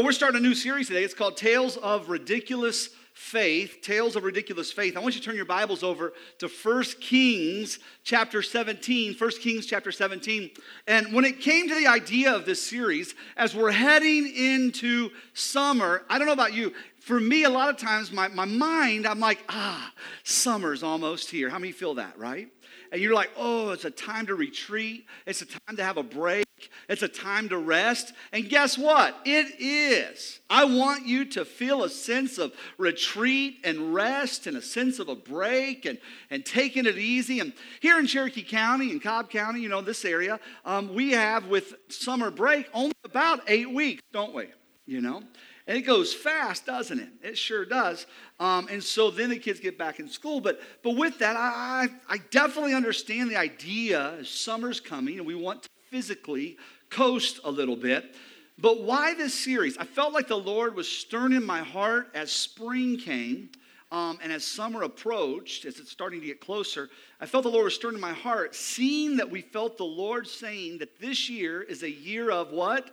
So we're starting a new series today. It's called Tales of Ridiculous Faith. Tales of Ridiculous Faith. I want you to turn your Bibles over to 1 Kings chapter 17. 1 Kings chapter 17. And when it came to the idea of this series, as we're heading into summer, I don't know about you, for me, a lot of times my, my mind, I'm like, ah, summer's almost here. How many feel that, right? and you're like, oh, it's a time to retreat. It's a time to have a break. It's a time to rest. And guess what? It is. I want you to feel a sense of retreat and rest and a sense of a break and, and taking it easy. And here in Cherokee County and Cobb County, you know, this area, um, we have with summer break only about eight weeks, don't we? You know? And it goes fast, doesn't it? It sure does. Um, and so then the kids get back in school. But, but with that, I, I definitely understand the idea summer's coming and we want to physically coast a little bit. But why this series? I felt like the Lord was stirring in my heart as spring came um, and as summer approached, as it's starting to get closer. I felt the Lord was stirring in my heart, seeing that we felt the Lord saying that this year is a year of what?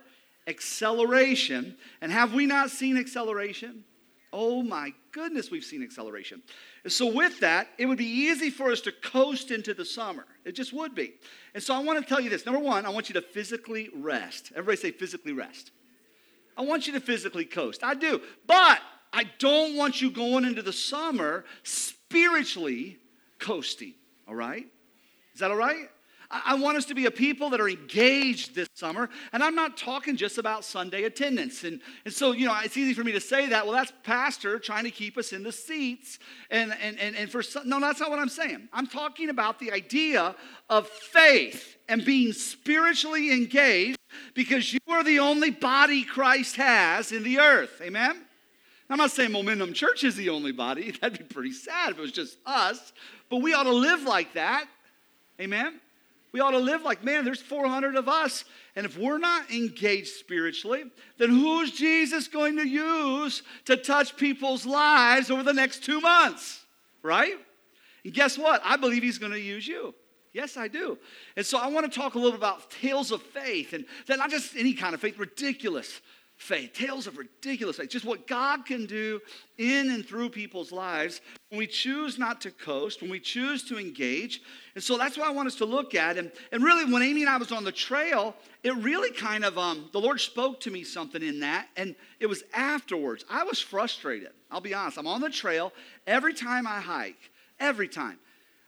acceleration. And have we not seen acceleration? Oh my goodness, we've seen acceleration. So, with that, it would be easy for us to coast into the summer. It just would be. And so, I want to tell you this. Number one, I want you to physically rest. Everybody say physically rest. I want you to physically coast. I do. But I don't want you going into the summer spiritually coasting. All right? Is that all right? I want us to be a people that are engaged this summer. And I'm not talking just about Sunday attendance. And, and so, you know, it's easy for me to say that. Well, that's pastor trying to keep us in the seats. And, and, and, and for some, no, that's not what I'm saying. I'm talking about the idea of faith and being spiritually engaged because you are the only body Christ has in the earth. Amen? I'm not saying Momentum Church is the only body. That'd be pretty sad if it was just us. But we ought to live like that. Amen? We ought to live like, man, there's 400 of us. And if we're not engaged spiritually, then who's Jesus going to use to touch people's lives over the next two months? Right? And guess what? I believe he's going to use you. Yes, I do. And so I want to talk a little about tales of faith and that not just any kind of faith, ridiculous faith, tales of ridiculous faith, just what God can do in and through people's lives when we choose not to coast, when we choose to engage. And so that's what I want us to look at. And, and really, when Amy and I was on the trail, it really kind of, um, the Lord spoke to me something in that. And it was afterwards. I was frustrated. I'll be honest. I'm on the trail. Every time I hike, every time,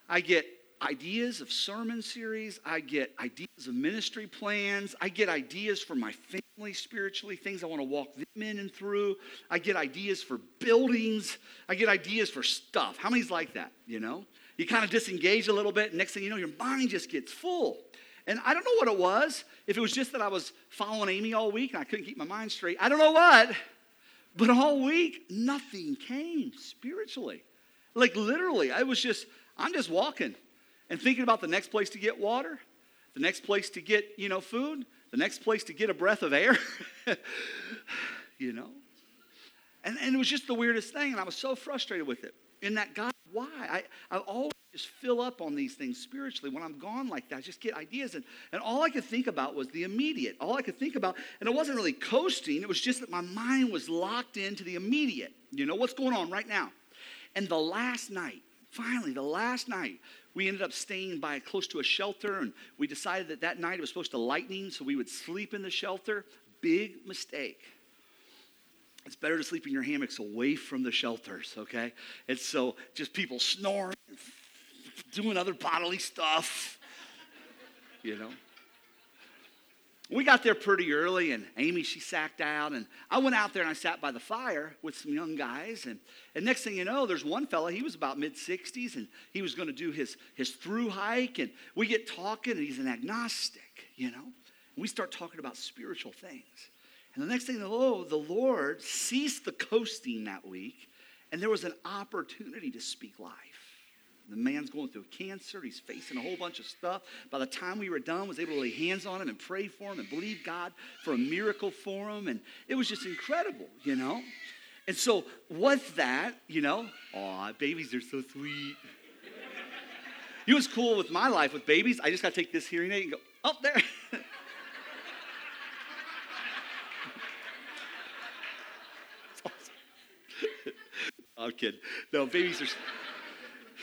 I get ideas of sermon series. I get ideas of ministry plans. I get ideas for my family spiritually, things I want to walk them in and through. I get ideas for buildings. I get ideas for stuff. How many's like that, you know? You kind of disengage a little bit, and next thing you know, your mind just gets full. And I don't know what it was. If it was just that I was following Amy all week and I couldn't keep my mind straight, I don't know what. But all week, nothing came spiritually. Like literally, I was just, I'm just walking and thinking about the next place to get water, the next place to get, you know, food, the next place to get a breath of air, you know. And, and it was just the weirdest thing, and I was so frustrated with it. In that, God, why? I, I always just fill up on these things spiritually when I'm gone like that. I just get ideas. And, and all I could think about was the immediate. All I could think about, and it wasn't really coasting, it was just that my mind was locked into the immediate. You know, what's going on right now? And the last night, finally, the last night, we ended up staying by close to a shelter, and we decided that that night it was supposed to lightning, so we would sleep in the shelter. Big mistake. It's better to sleep in your hammocks away from the shelters, okay? And so just people snoring, doing other bodily stuff, you know. We got there pretty early, and Amy, she sacked out. And I went out there and I sat by the fire with some young guys. And, and next thing you know, there's one fella, he was about mid 60s, and he was going to do his, his through hike. And we get talking, and he's an agnostic, you know. We start talking about spiritual things. And the next thing know, oh, the Lord ceased the coasting that week, and there was an opportunity to speak life. The man's going through cancer. He's facing a whole bunch of stuff. By the time we were done, was able to lay hands on him and pray for him and believe God for a miracle for him. And it was just incredible, you know? And so what's that, you know? Aw, babies are so sweet. you know what's cool with my life with babies? I just got to take this hearing aid and go, up oh, there. I'm kidding. No, babies are...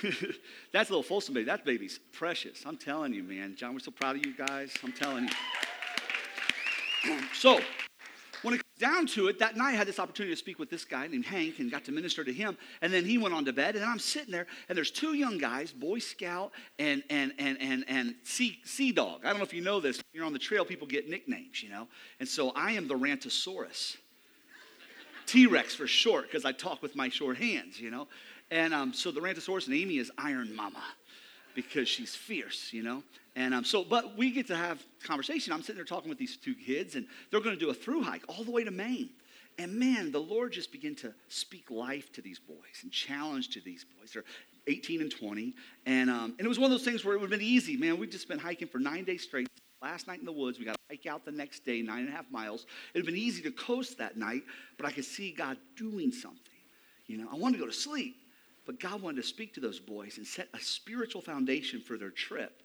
That's a little Folsom baby. That baby's precious. I'm telling you, man. John, we're so proud of you guys. I'm telling you. so, when it comes down to it, that night I had this opportunity to speak with this guy named Hank and got to minister to him. And then he went on to bed, and I'm sitting there, and there's two young guys, Boy Scout and and and and and Sea, sea Dog. I don't know if you know this. You're on the trail, people get nicknames, you know. And so I am the Rantosaurus. T Rex for short, because I talk with my short hands, you know. And um, so the Rantosaurus and Amy is Iron Mama because she's fierce, you know. And um, so, but we get to have conversation. I'm sitting there talking with these two kids, and they're going to do a through hike all the way to Maine. And man, the Lord just began to speak life to these boys and challenge to these boys. They're 18 and 20. And, um, and it was one of those things where it would have been easy. Man, we'd just been hiking for nine days straight. Last night in the woods, we got to hike out the next day, nine and a half miles. It would have been easy to coast that night, but I could see God doing something. You know, I wanted to go to sleep. But God wanted to speak to those boys and set a spiritual foundation for their trip.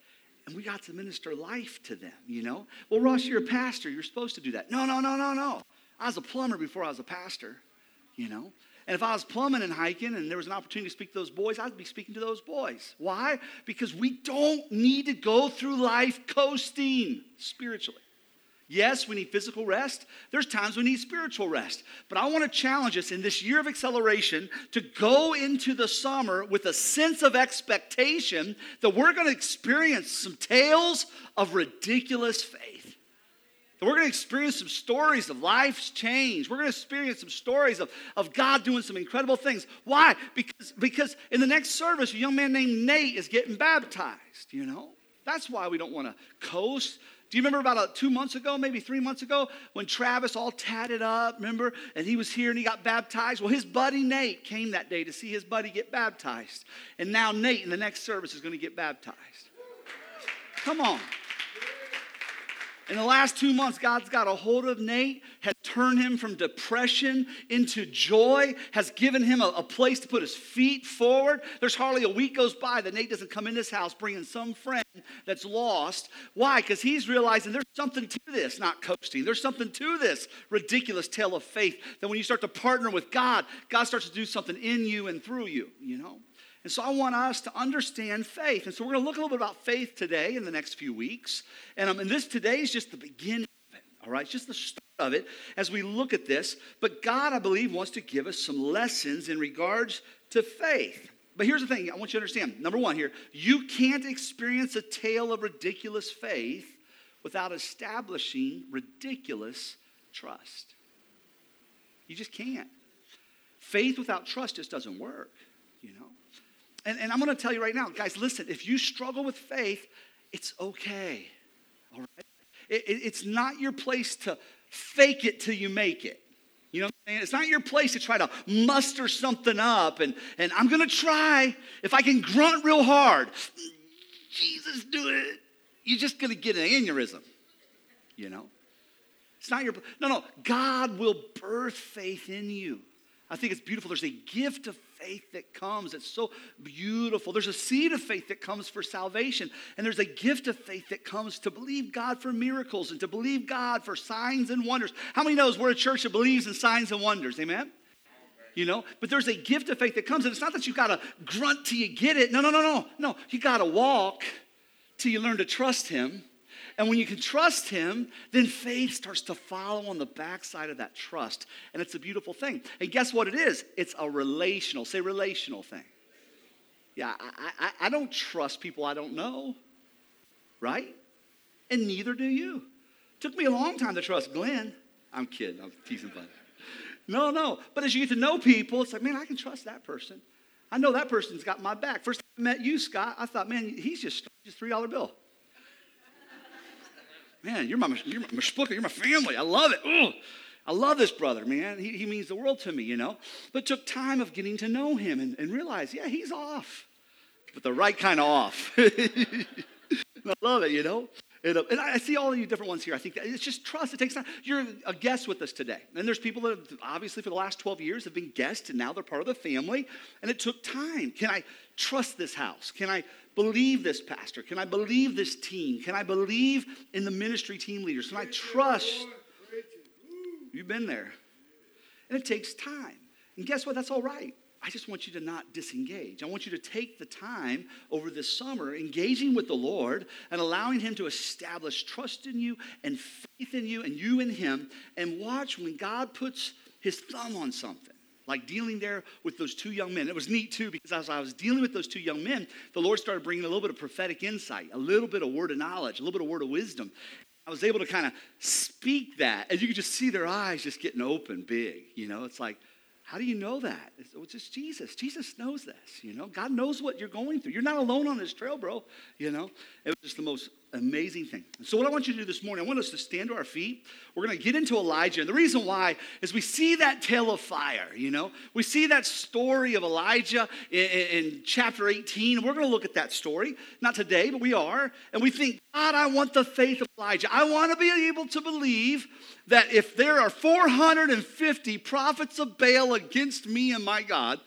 And we got to minister life to them, you know? Well, Ross, you're a pastor. You're supposed to do that. No, no, no, no, no. I was a plumber before I was a pastor, you know? And if I was plumbing and hiking and there was an opportunity to speak to those boys, I'd be speaking to those boys. Why? Because we don't need to go through life coasting spiritually. Yes, we need physical rest. There's times we need spiritual rest. But I want to challenge us in this year of acceleration to go into the summer with a sense of expectation that we're going to experience some tales of ridiculous faith. That we're going to experience some stories of life's change. We're going to experience some stories of, of God doing some incredible things. Why? Because, because in the next service, a young man named Nate is getting baptized, you know? That's why we don't want to coast. Do you remember about uh, two months ago, maybe three months ago, when Travis all tatted up, remember? And he was here and he got baptized. Well, his buddy Nate came that day to see his buddy get baptized. And now Nate in the next service is going to get baptized. Come on. In the last two months, God's got a hold of Nate, has turned him from depression into joy, has given him a, a, place to put his feet forward. There's hardly a week goes by that Nate doesn't come in this house bringing some friend that's lost. Why? Because he's realizing there's something to this, not coasting. There's something to this ridiculous tale of faith that when you start to partner with God, God starts to do something in you and through you, you know? And so I want us to understand faith. And so we're going to look a little bit about faith today in the next few weeks. And, um, and this today is just the beginning all right? It's just the start of it as we look at this. But God, I believe, wants to give us some lessons in regards to faith. But here's the thing I want you to understand. Number one here, you can't experience a tale of ridiculous faith without establishing ridiculous trust. You just can't. Faith without trust just doesn't work, you know? And, and I'm going to tell you right now, guys, listen, if you struggle with faith, it's okay. All right? It, it, it's not your place to fake it till you make it. You know It's not your place to try to muster something up and, and I'm going to try. If I can grunt real hard, Jesus, do it. You're just going to get an aneurysm, you know? It's not your, no, no. God will birth faith in you. I think it's beautiful. There's a gift of faith that comes. It's so beautiful. There's a seed of faith that comes for salvation, and there's a gift of faith that comes to believe God for miracles and to believe God for signs and wonders. How many knows we're a church that believes in signs and wonders? Amen? You know, but there's a gift of faith that comes, and it's not that you got to grunt till you get it. No, no, no, no. No, you got to walk till you learn to trust Him. And when you can trust Him, then faith starts to follow on the backside of that trust. And it's a beautiful thing. And guess what it is? It's a relational, say relational thing. Yeah, I, I, I don't trust people I don't know, right? And neither do you. Took me a long time to trust Glenn. I'm kidding, I'm teasing fun. No, no. But as you get to know people, it's like, man, I can trust that person. I know that person's got my back. First time I met you, Scott, I thought, man, he's just just three dollar bill man, you're my, you're my you're my family. I love it. Ugh. I love this brother, man. He, he means the world to me, you know. But took time of getting to know him and, and realize, yeah, he's off, but the right kind of off. I love it, you know. And, uh, and, I see all of you different ones here. I think it's just trust. It takes time. You're a guest with us today. And there's people that have, obviously for the last 12 years have been guests and now they're part of the family. And it took time. Can I trust this house? Can I believe this pastor? Can I believe this team? Can I believe in the ministry team leaders? Can I trust? You've been there. And it takes time. And guess what? That's all right. I just want you to not disengage. I want you to take the time over this summer engaging with the Lord and allowing Him to establish trust in you and faith in you and you in Him. And watch when God puts His thumb on something, like dealing there with those two young men. It was neat too because as I was dealing with those two young men, the Lord started bringing a little bit of prophetic insight, a little bit of word of knowledge, a little bit of word of wisdom. I was able to kind of speak that, and you could just see their eyes just getting open big. You know, it's like, how do you know that? It's, oh, it's just Jesus. Jesus knows this, you know. God knows what you're going through. You're not alone on this trail, bro. You know, it was just the most amazing thing. So, what I want you to do this morning, I want us to stand to our feet. We're going to get into Elijah. And the reason why is we see that tale of fire, you know? We see that story of Elijah in, in chapter 18. And we're going to look at that story. Not today, but we are. And we think, God, I want the faith of Elijah. I want to be able to believe that if there are 450 prophets of Baal against me and my God,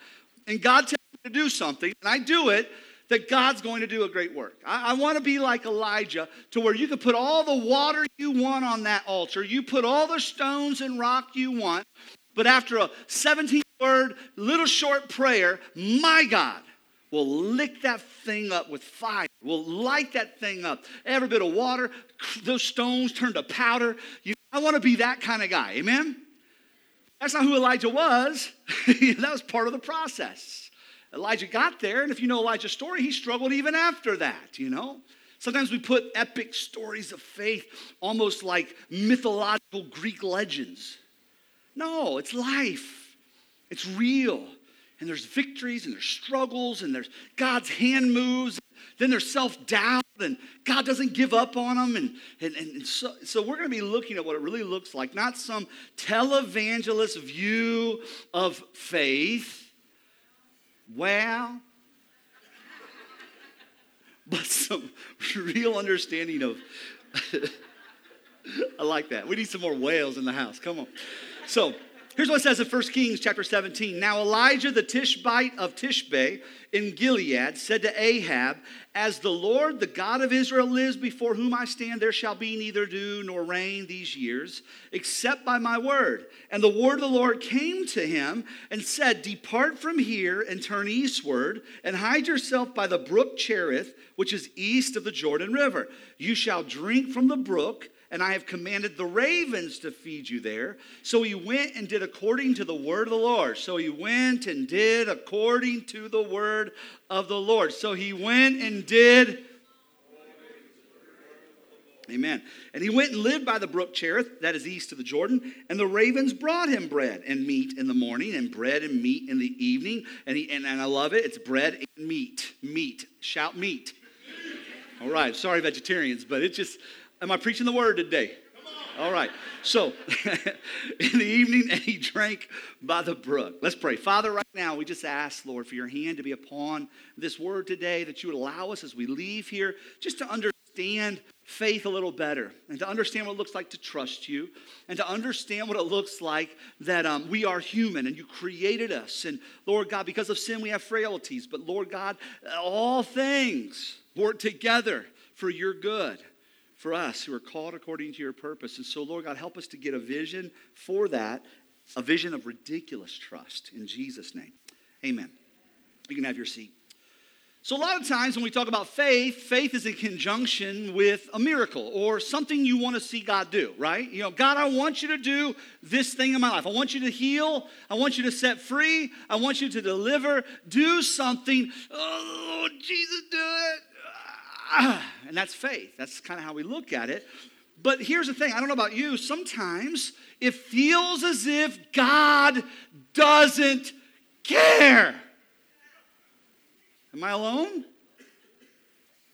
and God tells me to do something, and I do it, that God's going to do a great work. I, I want to be like Elijah to where you can put all the water you want on that altar, you put all the stones and rock you want, but after a 17 word, little short prayer, my God will lick that thing up with fire, will light that thing up. Every bit of water, those stones turn to powder. You, I want to be that kind of guy. Amen? That's not who Elijah was. that was part of the process. Elijah got there, and if you know Elijah's story, he struggled even after that, you know? Sometimes we put epic stories of faith almost like mythological Greek legends. No, it's life, it's real. And there's victories and there's struggles and there's God's hand moves. Then there's self doubt and God doesn't give up on them. And, and, and so, so we're going to be looking at what it really looks like, not some televangelist view of faith wow, but some real understanding of. I like that. We need some more whales in the house. Come on. So, Here's what it says in 1 Kings chapter 17. Now Elijah the Tishbite of Tishbe in Gilead said to Ahab, As the Lord, the God of Israel, lives before whom I stand, there shall be neither dew nor rain these years, except by my word. And the word of the Lord came to him and said, Depart from here and turn eastward, and hide yourself by the brook Cherith, which is east of the Jordan River. You shall drink from the brook and I have commanded the ravens to feed you there. So he went and did according to the word of the Lord. So he went and did according to the word of the Lord. So he went and did. Amen. And he went and lived by the brook Cherith, that is east of the Jordan, and the ravens brought him bread and meat in the morning, and bread and meat in the evening. And, he, and, and I love it, it's bread and meat. Meat. Shout meat. All right, sorry, vegetarians, but it just, Am I preaching the word today? All right. So, in the evening, and he drank by the brook. Let's pray. Father, right now, we just ask, Lord, for your hand to be upon this word today, that you would allow us as we leave here just to understand faith a little better and to understand what it looks like to trust you and to understand what it looks like that um, we are human and you created us. And Lord God, because of sin, we have frailties. But Lord God, all things work together for your good for us who are called according to your purpose. And so, Lord God, help us to get a vision for that, a vision of ridiculous trust. In Jesus' name, amen. You can have your seat. So, a lot of times when we talk about faith, faith is in conjunction with a miracle or something you want to see God do, right? You know, God, I want you to do this thing in my life. I want you to heal. I want you to set free. I want you to deliver. Do something. Oh, Jesus, do it. and that's faith. That's kind of how we look at it. But here's the thing I don't know about you, sometimes it feels as if God doesn't care. Am I alone?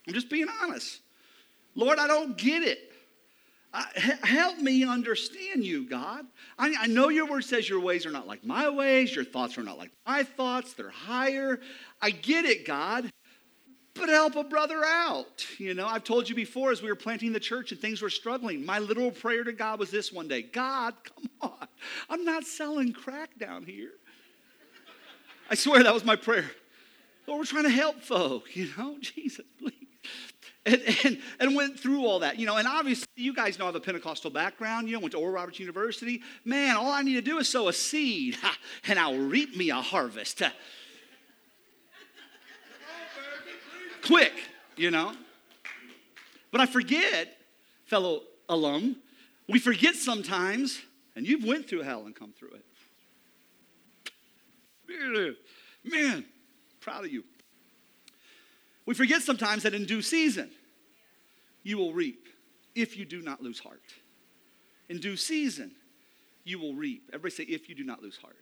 I'm just being honest. Lord, I don't get it. Help me understand you, God. I, I know your word says your ways are not like my ways, your thoughts are not like my thoughts, they're higher. I get it, God but help a brother out. You know, I've told you before as we were planting the church and things were struggling, my literal prayer to God was this one day God, come on, I'm not selling crack down here. I swear that was my prayer. Lord, we're trying to help folk, you know, Jesus, please. and, and, and went through all that, you know. And obviously, you guys know I have a Pentecostal background. You know, went to Oral Roberts University. Man, all I need to do is sow a seed, and I'll reap me a harvest. Quick, you know. But I forget, fellow alum, we forget sometimes, and you've went through hell and come through it. Man, proud of you. We forget sometimes that in due season, you will reap if you do not lose heart. In due season, you will reap. Everybody say, if you do not lose heart.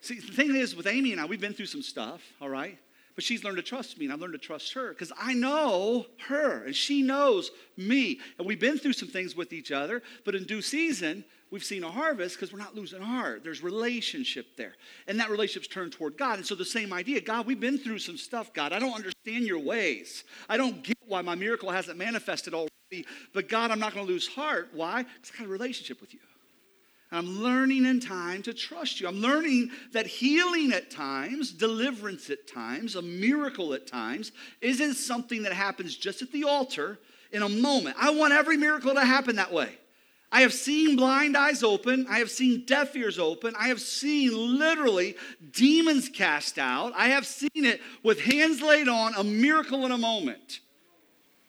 See, the thing is, with Amy and I, we've been through some stuff, all right? But she's learned to trust me, and I've learned to trust her because I know her, and she knows me. And we've been through some things with each other, but in due season, we've seen a harvest because we're not losing heart. There's relationship there. And that relationship's turned toward God. And so the same idea God, we've been through some stuff, God. I don't understand your ways. I don't get why my miracle hasn't manifested already. But God, I'm not going to lose heart. Why? Because I got a relationship with you. I'm learning in time to trust you. I'm learning that healing at times, deliverance at times, a miracle at times, isn't something that happens just at the altar in a moment. I want every miracle to happen that way. I have seen blind eyes open. I have seen deaf ears open. I have seen literally demons cast out. I have seen it with hands laid on, a miracle in a moment.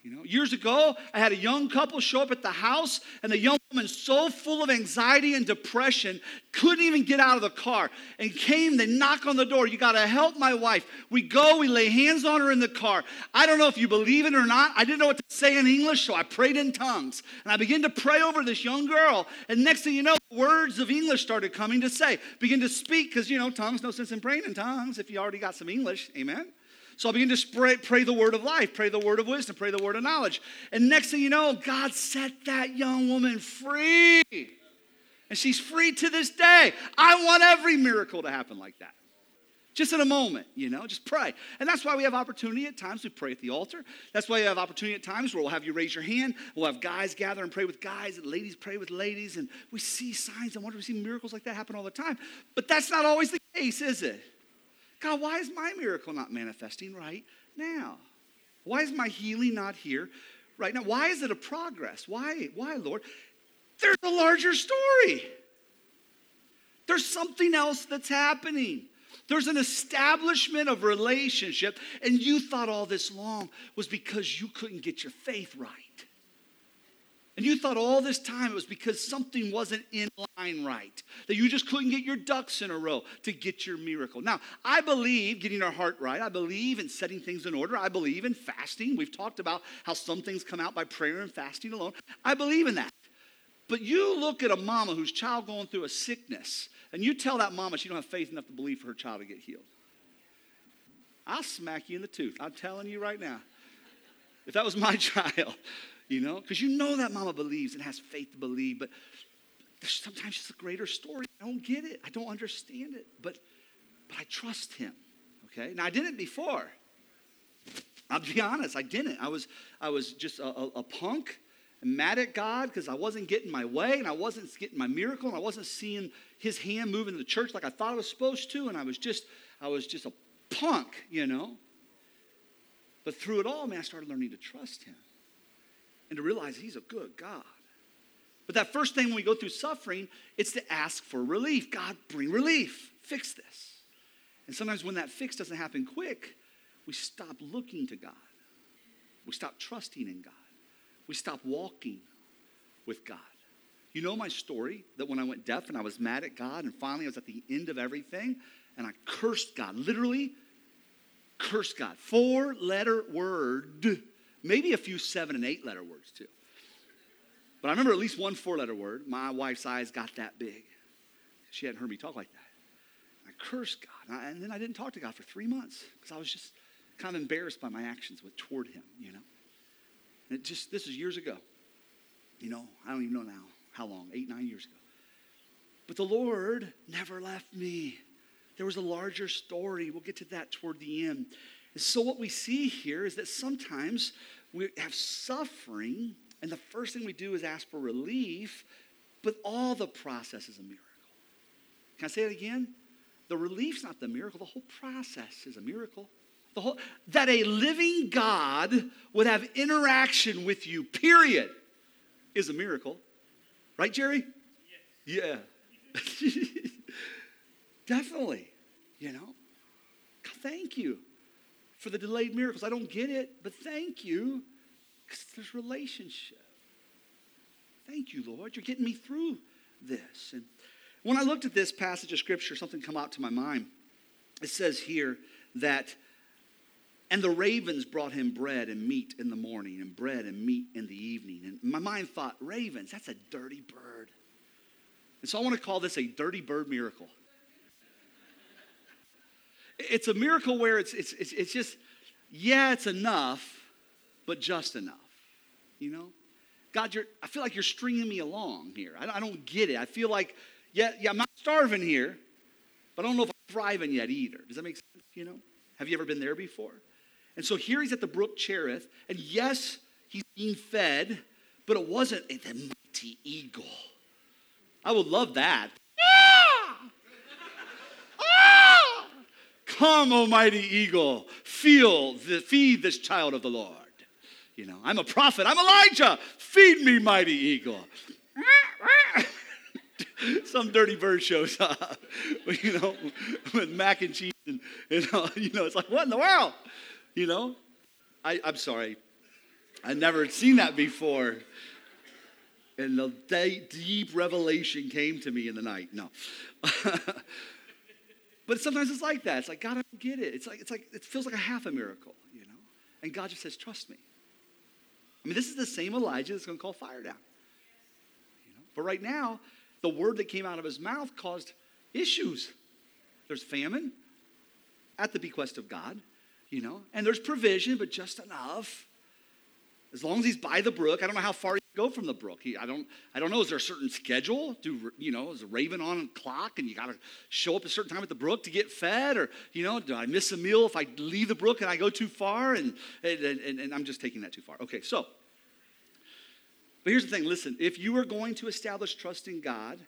You know, years ago, I had a young couple show up at the house, and the young woman, so full of anxiety and depression, couldn't even get out of the car. And came, they knock on the door. You got to help my wife. We go, we lay hands on her in the car. I don't know if you believe it or not. I didn't know what to say in English, so I prayed in tongues. And I began to pray over this young girl. And next thing you know, words of English started coming to say. Begin to speak, because, you know, tongues, no sense in praying in tongues if you already got some English. Amen. So I begin to pray, pray the word of life, pray the word of wisdom, pray the word of knowledge. And next thing you know, God set that young woman free. And she's free to this day. I want every miracle to happen like that. Just in a moment, you know, just pray. And that's why we have opportunity at times. We pray at the altar. That's why we have opportunity at times where we'll have you raise your hand. We'll have guys gather and pray with guys, and ladies pray with ladies. And we see signs and wonders. We see miracles like that happen all the time. But that's not always the case, is it? God, why is my miracle not manifesting right now? Why is my healing not here right now? Why is it a progress? Why, why, Lord? There's a larger story. There's something else that's happening. There's an establishment of relationship, and you thought all this long was because you couldn't get your faith right. And you thought all this time it was because something wasn't in line right, that you just couldn't get your ducks in a row to get your miracle. Now, I believe getting our heart right. I believe in setting things in order. I believe in fasting. We've talked about how some things come out by prayer and fasting alone. I believe in that. But you look at a mama whose child going through a sickness, and you tell that mama she don't have faith enough to believe for her child to get healed. I'll smack you in the tooth. I'm telling you right now. If that was my child, you know, because you know that mama believes and has faith to believe, but there's sometimes just a greater story. I don't get it. I don't understand it, but but I trust him. Okay. Now I didn't before. I'll be honest. I didn't. I was I was just a, a, a punk, mad at God because I wasn't getting my way and I wasn't getting my miracle and I wasn't seeing His hand moving in the church like I thought I was supposed to, and I was just I was just a punk, you know. But through it all, man, I started learning to trust Him and to realize He's a good God. But that first thing when we go through suffering, it's to ask for relief. God, bring relief. Fix this. And sometimes when that fix doesn't happen quick, we stop looking to God. We stop trusting in God. We stop walking with God. You know my story that when I went deaf and I was mad at God, and finally I was at the end of everything, and I cursed God. Literally, cursed God. Four letter word Maybe a few seven and eight letter words too. But I remember at least one four letter word. My wife's eyes got that big. She hadn't heard me talk like that. I cursed God. And, I, and then I didn't talk to God for three months because I was just kind of embarrassed by my actions with, toward Him, you know. And it just, this is years ago. You know, I don't even know now how long, eight, nine years ago. But the Lord never left me. There was a larger story. We'll get to that toward the end. And so, what we see here is that sometimes we have suffering, and the first thing we do is ask for relief, but all the process is a miracle. Can I say it again? The relief's not the miracle, the whole process is a miracle. The The whole, that a living God would have interaction with you, period, is a miracle. Right, Jerry? Yes. Yeah. Definitely. You know? Thank you for the delayed miracles. I don't get it, but thank you because there's relationship. Thank you, Lord. You're getting me through this. And when I looked at this passage of scripture, something come out to my mind. It says here that, and the ravens brought him bread and meat in the morning, and bread and meat in the evening. And my mind thought, ravens, that's a dirty bird. And so I want to call this a dirty bird miracle. It's a miracle where it's, it's, it's, it's just, yeah, it's enough, but just enough. You know? God, you're, I feel like you're stringing me along here. I, I don't get it. I feel like, yeah, yeah, I'm not starving here, but I don't know if I'm thriving yet either. Does that make sense? You know? Have you ever been there before? And so here he's at the brook Cherith, and yes, he's being fed, but it wasn't a mighty eagle. I would love that. Come, almighty eagle, feel the, feed this child of the Lord. You know, I'm a prophet. I'm Elijah. Feed me, mighty eagle. Some dirty bird shows up, you know, with mac and cheese, and you know, you know, it's like, what in the world? You know, I, I'm sorry, I never seen that before. And the deep revelation came to me in the night. No. But sometimes it's like that. It's like, God, I don't get it. It's like, it's like, it feels like a half a miracle, you know? And God just says, trust me. I mean, this is the same Elijah that's going to call fire down. You know? But right now, the word that came out of his mouth caused issues. There's famine at the bequest of God, you know, and there's provision, but just enough. As long as he's by the brook, I don't know how far go from the brook. He, I don't, I don't know. Is there a certain schedule? Do you know? Is a raven on a clock, and you got to show up a certain time at the brook to get fed, or you know, do I miss a meal if I leave the brook and I go too far? And and, and, and I'm just taking that too far. Okay, so. But here's the thing. Listen, if you are going to establish trust in God,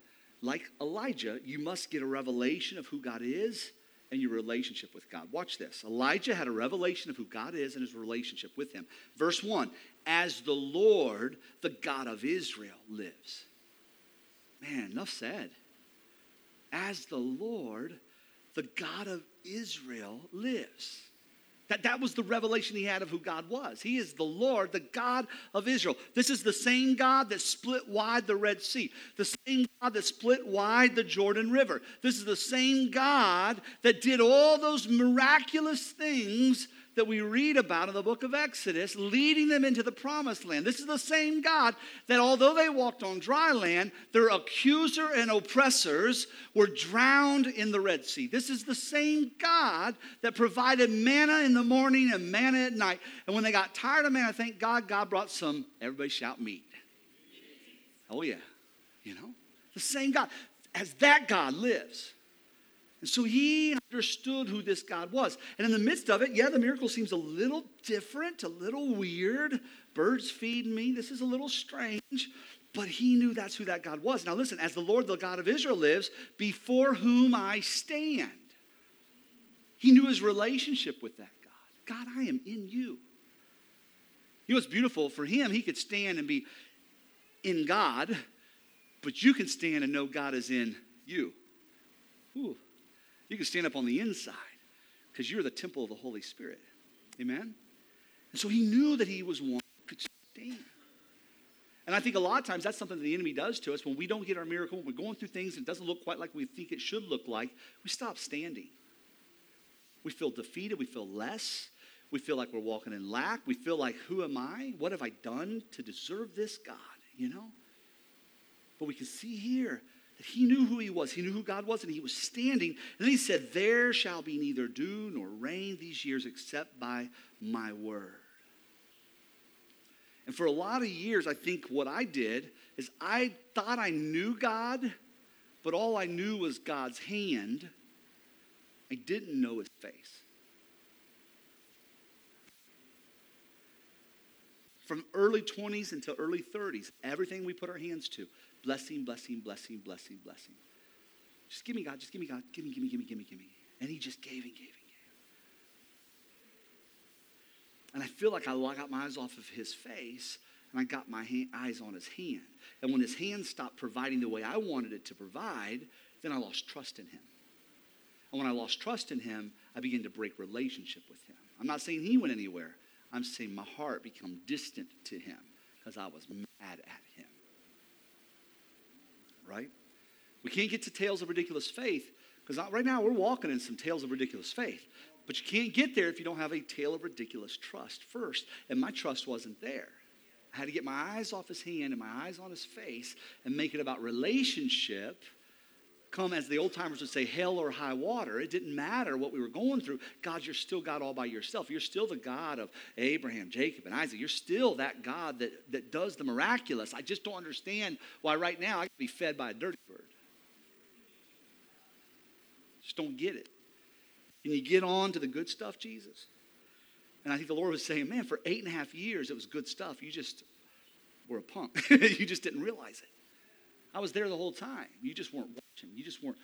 like Elijah, you must get a revelation of who God is and your relationship with God. Watch this. Elijah had a revelation of who God is and his relationship with him. Verse 1 As the Lord, the God of Israel, lives. Man, enough said. As the Lord, the God of Israel, lives. That, that was the revelation he had of who God was. He is the Lord, the God of Israel. This is the same God that split wide the Red Sea, the same God that split wide the Jordan River. This is the same God that did all those miraculous things that we read about in the book of Exodus, leading them into the promised land. This is the same God that, although they walked on dry land, their accuser and oppressors were drowned in the Red Sea. This is the same God that provided manna in the morning and manna at night. And when they got tired of manna, thank God, God brought some, everybody shout meat. Oh, yeah. You know? The same God. As that God lives. And so he understood who this God was. And in the midst of it, yeah, the miracle seems a little different, a little weird. Birds feed me. This is a little strange. But he knew that's who that God was. Now, listen, as the Lord, the God of Israel lives, before whom I stand. He knew his relationship with that God. God, I am in you. You know what's beautiful? For him, he could stand and be in God, but you can stand and know God is in you. Ooh. You can stand up on the inside because you're the temple of the Holy Spirit. Amen? And so he knew that he was one who could stand. And I think a lot of times that's something that the enemy does to us when we don't get our miracle, when we're going through things and it doesn't look quite like we think it should look like, we stop standing. We feel defeated, we feel less, we feel like we're walking in lack, we feel like, who am I? What have I done to deserve this, God? You know? But we can see here he knew who he was. He knew who God was, and he was standing. And then he said, There shall be neither dew nor rain these years except by my word. And for a lot of years, I think what I did is I thought I knew God, but all I knew was God's hand. I didn't know his face. From early 20s until early 30s, everything we put our hands to blessing, blessing, blessing, blessing, blessing. Just give me God, just give me God, give me, give me, give me, give me, give me. And he just gave and gave and gave. And I feel like I got my eyes off of his face and I got my hand, eyes on his hand. And when his hand stopped providing the way I wanted it to provide, then I lost trust in him. And when I lost trust in him, I began to break relationship with him. I'm not saying he went anywhere. I'm saying my heart became distant to him because I was mad at him. Right? We can't get to tales of ridiculous faith because right now we're walking in some tales of ridiculous faith. But you can't get there if you don't have a tale of ridiculous trust first. And my trust wasn't there. I had to get my eyes off his hand and my eyes on his face and make it about relationship. Come, as the old timers would say, hell or high water. It didn't matter what we were going through. God, you're still God all by yourself. You're still the God of Abraham, Jacob, and Isaac. You're still that God that, that does the miraculous. I just don't understand why right now I can be fed by a dirty bird. Just don't get it. Can you get on to the good stuff, Jesus? And I think the Lord was saying, man, for eight and a half years, it was good stuff. You just were a punk. you just didn't realize it. I was there the whole time. You just weren't watching. You just weren't.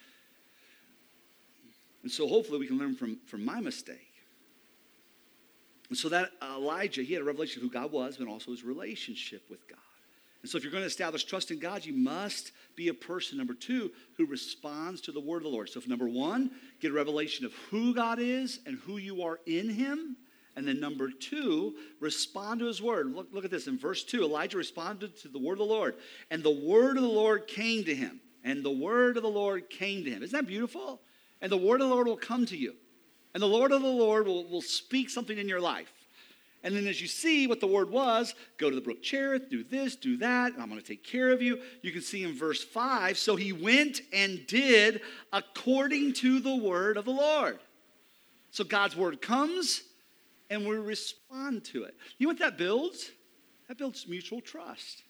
And so hopefully we can learn from, from my mistake. And so that Elijah, he had a revelation of who God was, but also his relationship with God. And so if you're going to establish trust in God, you must be a person, number two, who responds to the word of the Lord. So if number one, get a revelation of who God is and who you are in him. And then number two, respond to his word. Look, look at this. In verse two, Elijah responded to the word of the Lord. And the word of the Lord came to him. And the word of the Lord came to him. Isn't that beautiful? And the word of the Lord will come to you. And the Lord of the Lord will, will speak something in your life. And then as you see what the word was, go to the brook Cherith, do this, do that, and I'm going to take care of you. You can see in verse 5, so he went and did according to the word of the Lord. So God's word comes, and we respond to it. You know what that builds? That builds mutual trust.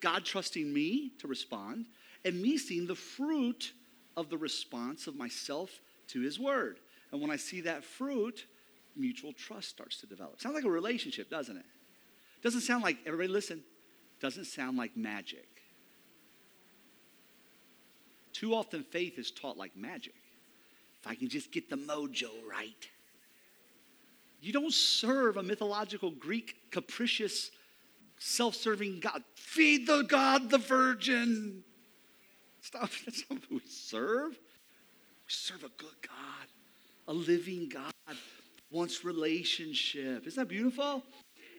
God trusting me to respond, and me seeing the fruit of the response of myself to his word. And when I see that fruit, mutual trust starts to develop. Sounds like a relationship, doesn't it? Doesn't sound like, everybody listen, doesn't sound like magic. Too often faith is taught like magic. If I can just get the mojo right. You don't serve a mythological Greek capricious self serving God. Feed the God, the virgin. Stop. That's not who we serve. We serve a good God, a living God, wants relationship. Isn't that beautiful?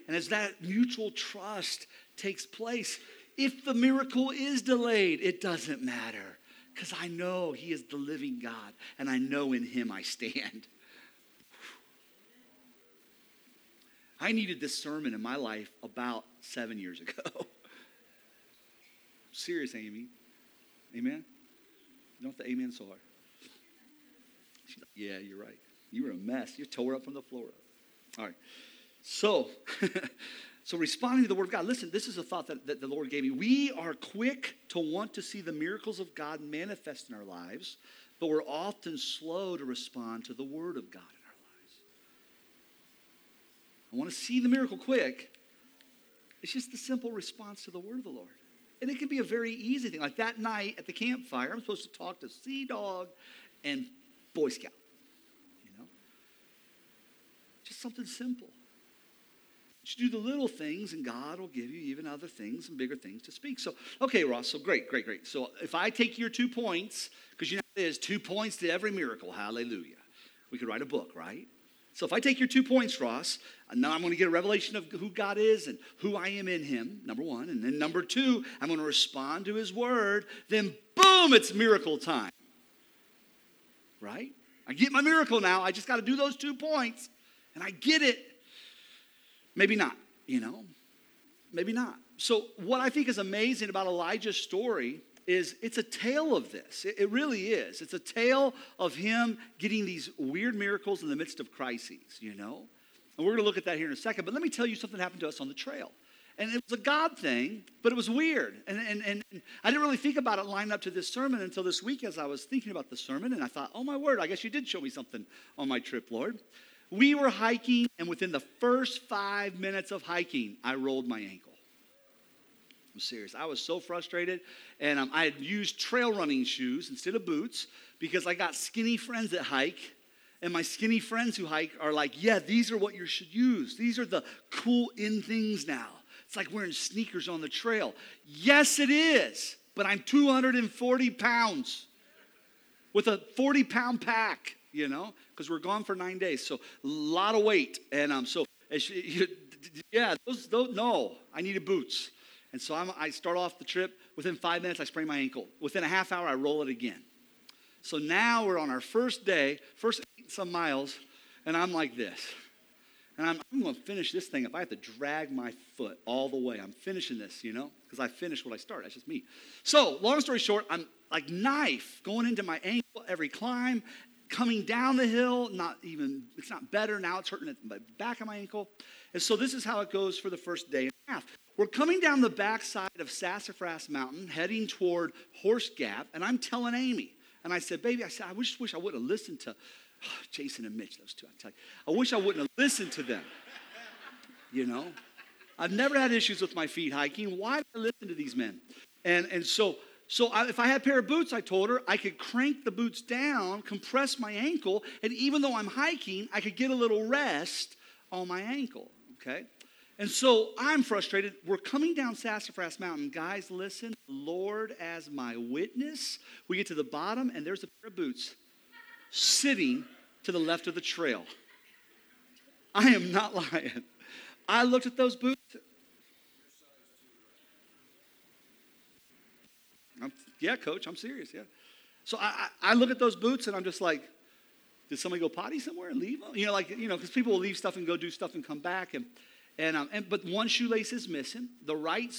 And as that mutual trust takes place, if the miracle is delayed, it doesn't matter because I know He is the living God and I know in Him I stand. I needed this sermon in my life about seven years ago. Serious, Amy. Amen? You don't have to amen so hard. Like, yeah, you're right. You were a mess. You tore up from the floor. All right. So, so responding to the word of God, listen, this is a thought that, that the Lord gave me. We are quick to want to see the miracles of God manifest in our lives, but we're often slow to respond to the word of God in our lives. I want to see the miracle quick. It's just the simple response to the word of the Lord. And it can be a very easy thing. Like that night at the campfire, I'm supposed to talk to Sea Dog and Boy Scout. You know? Just something simple. Just do the little things, and God will give you even other things and bigger things to speak. So, okay, Ross, so great, great, great. So, if I take your two points, because you know there's two points to every miracle, hallelujah. We could write a book, right? So, if I take your two points, Ross, and now I'm going to get a revelation of who God is and who I am in Him, number one. And then number two, I'm going to respond to His word. Then, boom, it's miracle time. Right? I get my miracle now. I just got to do those two points. And I get it. Maybe not, you know? Maybe not. So, what I think is amazing about Elijah's story is it's a tale of this. It, really is. It's a tale of him getting these weird miracles in the midst of crises, you know? And we're going to look at that here in a second. But let me tell you something happened to us on the trail. And it was a God thing, but it was weird. And, and, and I didn't really think about it lining up to this sermon until this week as I was thinking about the sermon. And I thought, oh my word, I guess you did show me something on my trip, Lord. We were hiking, and within the first five minutes of hiking, I rolled my ankle. I'm serious. I was so frustrated, and um, I had used trail running shoes instead of boots because I got skinny friends that hike, And my skinny friends who hike are like, yeah, these are what you should use. These are the cool in things now. It's like wearing sneakers on the trail. Yes, it is, but I'm 240 pounds with a 40 pound pack, you know, because we're gone for nine days. So a lot of weight. And um, so, yeah, those, those, no, I needed boots. And so I'm, I start off the trip. Within five minutes, I sprain my ankle. Within a half hour, I roll it again. So now we're on our first day, first some miles, and I'm like this. And I'm, I'm going to finish this thing. If I have to drag my foot all the way, I'm finishing this, you know, because I finished what I started. That's just me. So, long story short, I'm like knife going into my ankle every climb, coming down the hill. Not even, it's not better. Now it's hurting at the back of my ankle. And so, this is how it goes for the first day We're coming down the backside of Sassafras Mountain, heading toward Horse Gap, and I'm telling Amy, and I said, Baby, I said, I wish, wish I would have listened to Jason and Mitch, those two, I tell you. I wish I wouldn't have listened to them. You know? I've never had issues with my feet hiking. Why did I listen to these men? And, and so, so if I had a pair of boots, I told her, I could crank the boots down, compress my ankle, and even though I'm hiking, I could get a little rest on my ankle, okay? And so I'm frustrated. We're coming down Sassafras Mountain. Guys, listen, Lord as my witness. We get to the bottom, and there's a pair of boots sitting to the left of the trail. I am not lying. I looked at those boots. I'm, yeah, coach, I'm serious. Yeah. So I, I, I look at those boots and I'm just like, did somebody go potty somewhere and leave them? You know, like, you know, because people will leave stuff and go do stuff and come back. And, and, um, and, but one shoelace is missing. The right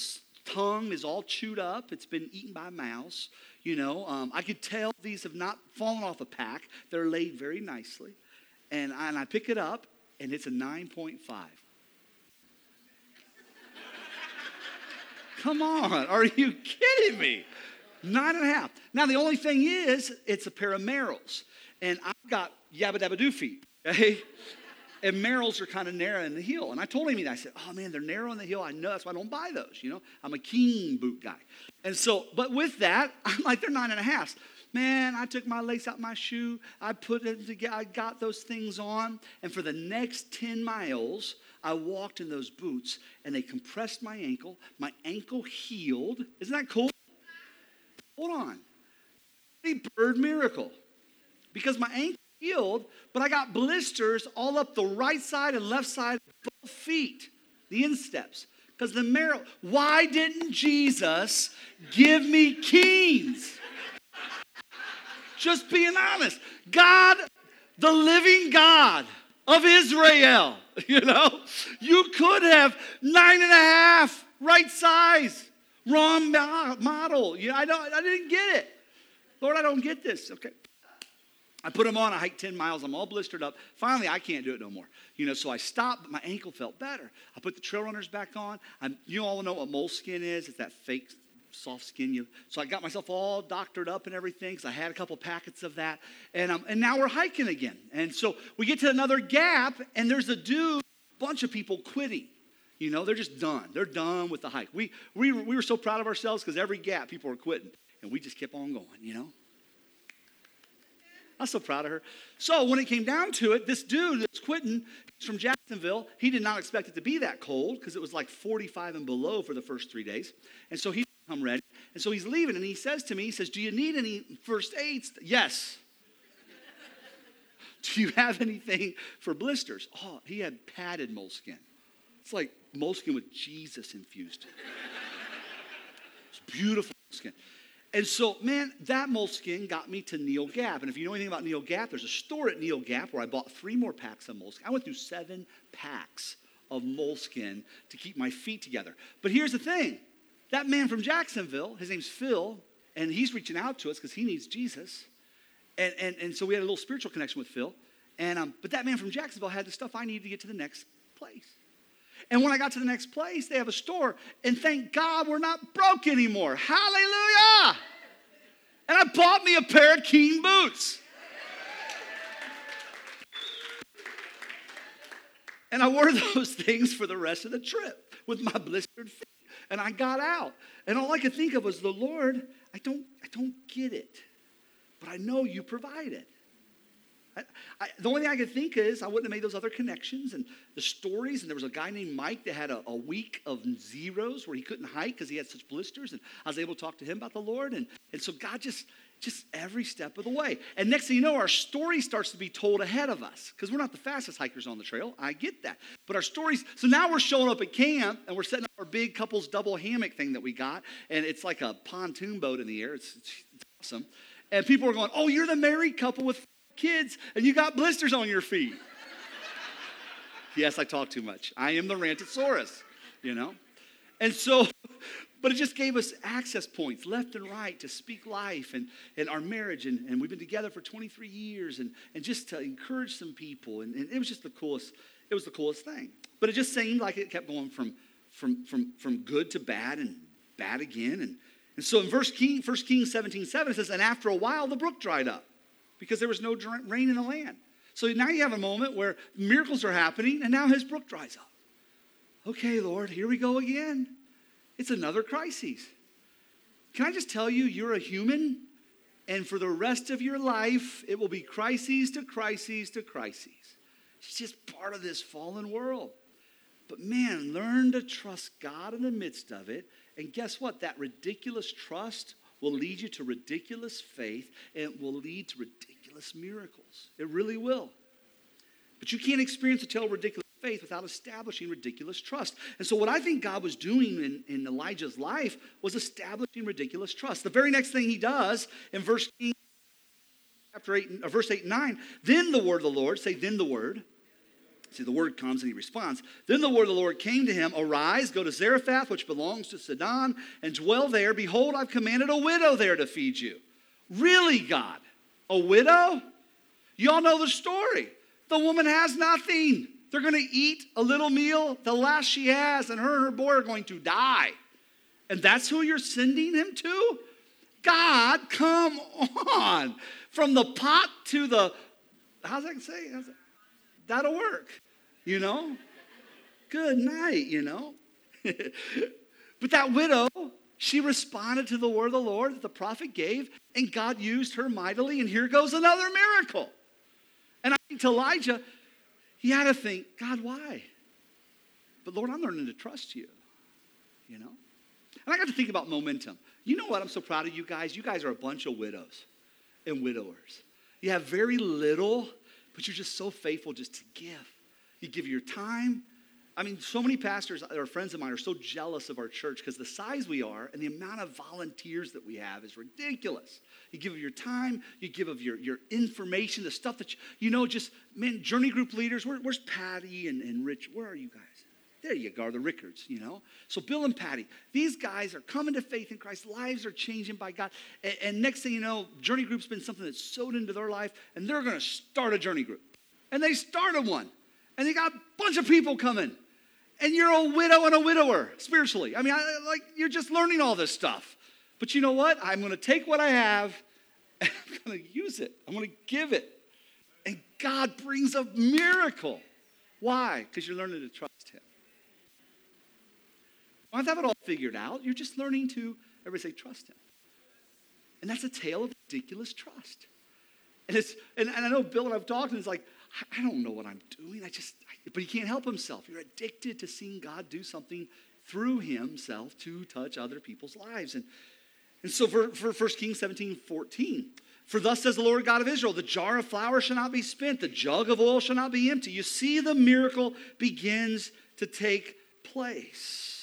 tongue is all chewed up. It's been eaten by a mouse. You know, um, I could tell these have not fallen off a pack. They're laid very nicely. And I, and I pick it up, and it's a 9.5. Come on, are you kidding me? Nine and a half. Now, the only thing is, it's a pair of Merrells. And I've got yabba dabba doo feet, okay? And Merrells are kind of narrow in the heel. And I told him, that I said, oh man, they're narrow in the heel. I know that's why I don't buy those. You know, I'm a Keen boot guy. And so, but with that, I'm like, they're nine and a half. Man, I took my lace out my shoe. I put it together. I got those things on. And for the next 10 miles, I walked in those boots and they compressed my ankle. My ankle healed. Isn't that cool? Hold on. A bird miracle. Because my ankle healed, but I got blisters all up the right side and left side of both feet, the insteps. Because the Merrell, why didn't Jesus give me keens? Just being honest. God, the living God of Israel, you know, you could have nine and a half, right size, wrong model. Know, I, don't, I didn't get it. Lord, I don't get this. Okay. I put them on, I hiked 10 miles, I'm all blistered up. Finally, I can't do it no more. You know, so I stopped, but my ankle felt better. I put the trail runners back on. I'm, you all know what moleskin is. It's that fake soft skin. You, so I got myself all doctored up and everything because I had a couple packets of that. And, um, and now we're hiking again. And so we get to another gap, and there's a dude, bunch of people quitting. You know, they're just done. They're done with the hike. We, we, we were so proud of ourselves because every gap people were quitting. And we just kept on going, you know? I'm so proud of her. So when it came down to it, this dude that's quitting he's from Jacksonville, he did not expect it to be that cold because it was like 45 and below for the first three days. And so he come ready. And so he's leaving and he says to me, he says, Do you need any first aids? Yes. Do you have anything for blisters? Oh, he had padded moleskin. It's like moleskin with Jesus infused. It's beautiful skin. And so, man, that moleskin got me to Neel Gap. And if you know anything about Neel Gap, there's a store at Neel Gap where I bought three more packs of moleskin. I went through seven packs of moleskin to keep my feet together. But here's the thing that man from Jacksonville, his name's Phil, and he's reaching out to us because he needs Jesus. And, and, and so we had a little spiritual connection with Phil. And, um, but that man from Jacksonville had the stuff I needed to get to the next place. And when I got to the next place, they have a store. And thank God we're not broke anymore. Hallelujah. And I bought me a pair of Keen boots. And I wore those things for the rest of the trip with my blistered feet. And I got out. And all I could think of was the Lord, I don't, I don't get it. But I know you provided. I, I, the only thing I could think is I wouldn't have made those other connections and the stories. And there was a guy named Mike that had a, a week of zeros where he couldn't hike because he had such blisters. And I was able to talk to him about the Lord. And, and so God just, just every step of the way. And next thing you know, our story starts to be told ahead of us because we're not the fastest hikers on the trail. I get that. But our stories, so now we're showing up at camp and we're setting up our big couples double hammock thing that we got. And it's like a pontoon boat in the air. It's, it's, it's awesome. And people are going, Oh, you're the married couple with kids and you got blisters on your feet. yes, I talk too much. I am the Rantosaurus, you know? And so, but it just gave us access points left and right to speak life and, and our marriage. And, and we've been together for 23 years and, and just to encourage some people. And, and it was just the coolest, it was the coolest thing. But it just seemed like it kept going from, from, from, from good to bad and bad again. And, and so in verse King, 1 Kings 17, 7, it says, And after a while, the brook dried up because there was no rain in the land. So now you have a moment where miracles are happening, and now his brook dries up. Okay, Lord, here we go again. It's another crisis. Can I just tell you, you're a human, and for the rest of your life, it will be crises to crises to crises. It's just part of this fallen world. But man, learn to trust God in the midst of it. And guess what? That ridiculous trust will lead you to ridiculous faith and it will lead to ridiculous miracles. It really will. But you can't experience a tale ridiculous faith without establishing ridiculous trust. And so, what I think God was doing in, in Elijah's life was establishing ridiculous trust. The very next thing he does in verse chapter 8, uh, verse 8 and 9, then the word of the Lord, say, then the word, See, the word comes and he responds. Then the word of the Lord came to him Arise, go to Zarephath, which belongs to Sidon, and dwell there. Behold, I've commanded a widow there to feed you. Really, God? A widow? Y'all know the story. The woman has nothing. They're going to eat a little meal, the last she has, and her and her boy are going to die. And that's who you're sending him to? God, come on. From the pot to the, how's that say? How's that? That'll work, you know? Good night, you know? but that widow, she responded to the word of the Lord that the prophet gave, and God used her mightily, and here goes another miracle. And I think to Elijah, he had to think, God, why? But Lord, I'm learning to trust you, you know? And I got to think about momentum. You know what? I'm so proud of you guys. You guys are a bunch of widows and widowers. You have very little, but you're just so faithful just to give. You give your time. I mean, so many pastors or friends of mine are so jealous of our church because the size we are and the amount of volunteers that we have is ridiculous. You give of your time, you give of your, your information, the stuff that you, you know, just, man, journey group leaders. Where, where's Patty and, and Rich? Where are you guys? There you go, the Rickards, you know. So Bill and Patty, these guys are coming to faith in Christ. Lives are changing by God. And, and next thing you know, Journey Group's been something that's sowed into their life, and they're going to start a Journey Group. And they started one, and they got a bunch of people coming. And you're a widow and a widower spiritually. I mean, I, like you're just learning all this stuff. But you know what? I'm going to take what I have, and I'm going to use it. I'm going to give it, and God brings a miracle. Why? Because you're learning to trust Him. Don't have it all figured out. You're just learning to, everybody say, trust him. And that's a tale of ridiculous trust. And, it's, and, and I know Bill and I've talked, and it's like, I, I don't know what I'm doing. I just, I, but he can't help himself. You're addicted to seeing God do something through himself to touch other people's lives. And, and so for, for 1 Kings 17, 14, for thus says the Lord God of Israel, the jar of flour shall not be spent, the jug of oil shall not be empty. You see, the miracle begins to take place.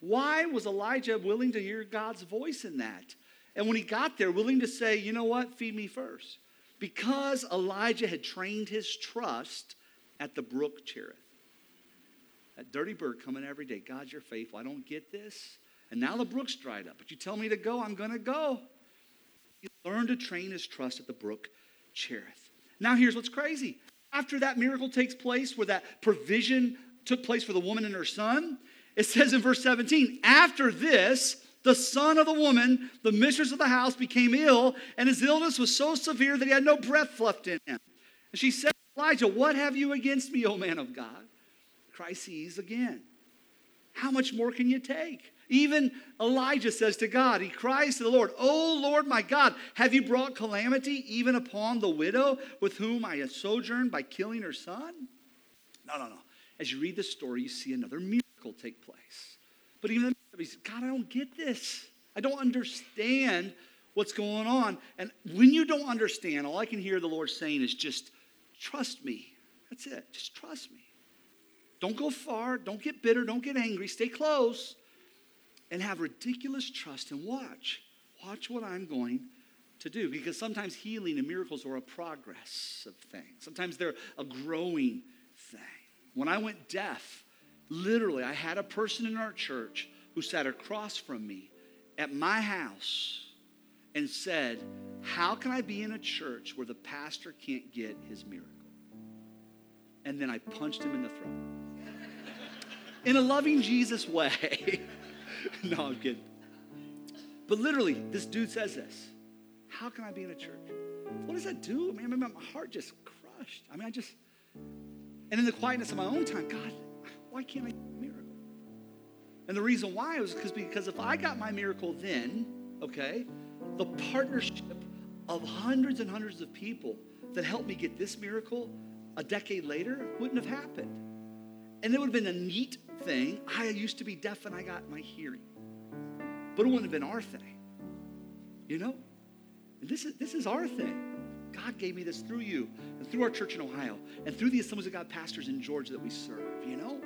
Why was Elijah willing to hear God's voice in that? And when he got there, willing to say, you know what, feed me first. Because Elijah had trained his trust at the brook Cherith. That dirty bird coming every day. God, you're faithful. I don't get this. And now the brook's dried up. But you tell me to go, I'm going to go. He learned to train his trust at the brook Cherith. Now, here's what's crazy. After that miracle takes place, where that provision took place for the woman and her son, it says in verse 17, after this, the son of the woman, the mistress of the house, became ill, and his illness was so severe that he had no breath left in him. And she said, Elijah, what have you against me, O man of God? Crises again. How much more can you take? Even Elijah says to God, he cries to the Lord, O Lord my God, have you brought calamity even upon the widow with whom I have sojourned by killing her son? No, no, no. As you read the story, you see another take place. But even he says, God, I don't get this. I don't understand what's going on. And when you don't understand, all I can hear the Lord saying is just trust me. That's it. Just trust me. Don't go far. Don't get bitter. Don't get angry. Stay close and have ridiculous trust and watch. Watch what I'm going to do because sometimes healing and miracles are a progress of things. Sometimes they're a growing thing. When I went deaf, literally, I had a person in our church who sat across from me at my house and said, How can I be in a church where the pastor can't get his miracle? And then I punched him in the throat. in a loving Jesus way. no, I'm kidding. But literally, this dude says this How can I be in a church? What does that do? I mean, my heart just crushed. I mean, I just, and in the quietness of my own time, God, why can't I get a miracle? And the reason why was because because if I got my miracle then, okay, the partnership of hundreds and hundreds of people that helped me get this miracle a decade later wouldn't have happened. And it would have been a neat thing. I used to be deaf and I got my hearing. But it wouldn't have been our thing. You know? And this is this is our thing. God gave me this through you and through our church in Ohio and through the Assemblies of God pastors in Georgia that we serve, you know?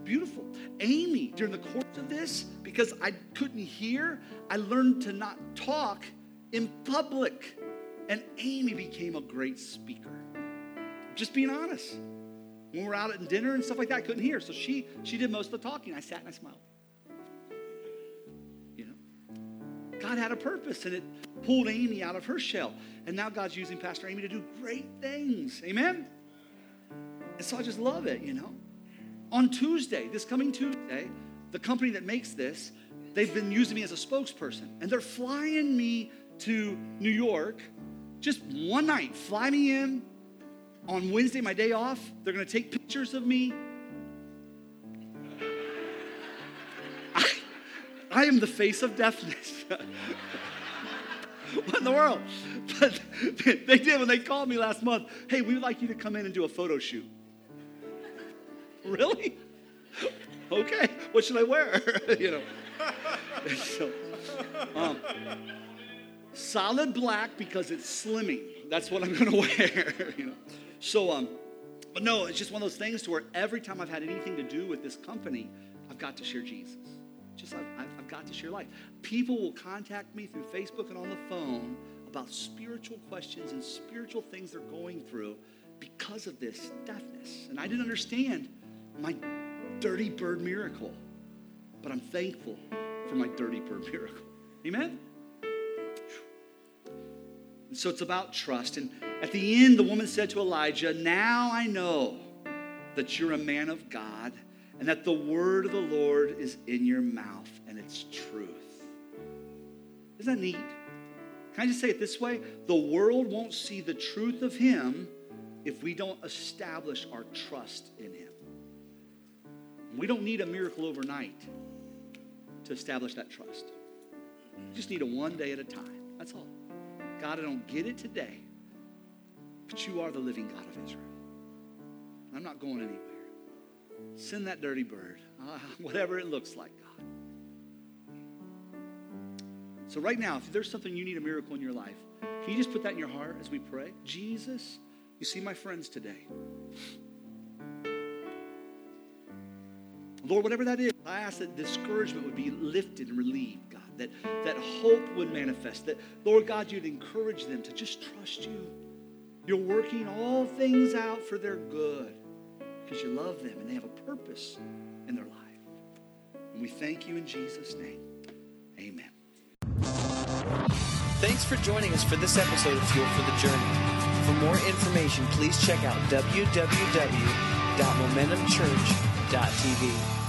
It's beautiful. Amy, during the course of this, because I couldn't hear, I learned to not talk in public. And Amy became a great speaker. Just being honest. When we were out at dinner and stuff like that, I couldn't hear. So she she did most of the talking. I sat and I smiled. You know? God had a purpose and it pulled Amy out of her shell. And now God's using Pastor Amy to do great things. Amen? And so I just love it, you know? On Tuesday, this coming Tuesday, the company that makes this, they've been using me as a spokesperson. And they're flying me to New York just one night. Fly me in on Wednesday, my day off. They're to take pictures of me. I, I am the face of deafness. what in the world? But they did when they called me last month. Hey, we would like you to come in and do a photo shoot. Really? Okay, what should I wear? you know. so, um, solid black because it's slimming. That's what I'm to wear. you know. So, um, but no, it's just one of those things to where every time I've had anything to do with this company, I've got to share Jesus. Just I've, I've got to share life. People will contact me through Facebook and on the phone about spiritual questions and spiritual things they're going through because of this deafness. And I didn't understand my dirty bird miracle. But I'm thankful for my dirty bird miracle. Amen? And so it's about trust. And at the end, the woman said to Elijah, Now I know that you're a man of God and that the word of the Lord is in your mouth and it's truth. Isn't that neat? Can I just say it this way? The world won't see the truth of him if we don't establish our trust in him. We don't need a miracle overnight to establish that trust. We just need a one day at a time. That's all. God, I don't get it today, but you are the living God of Israel. I'm not going anywhere. Send that dirty bird, uh, whatever it looks like, God. So, right now, if there's something you need a miracle in your life, can you just put that in your heart as we pray? Jesus, you see my friends today. Lord, whatever that is, I ask that discouragement would be lifted and relieved, God, that, that hope would manifest, that, Lord God, you'd encourage them to just trust you. You're working all things out for their good because you love them and they have a purpose in their life. And we thank you in Jesus' name. Amen. Thanks for joining us for this episode of Fuel for the Journey. For more information, please check out www.momentumchurch.tv.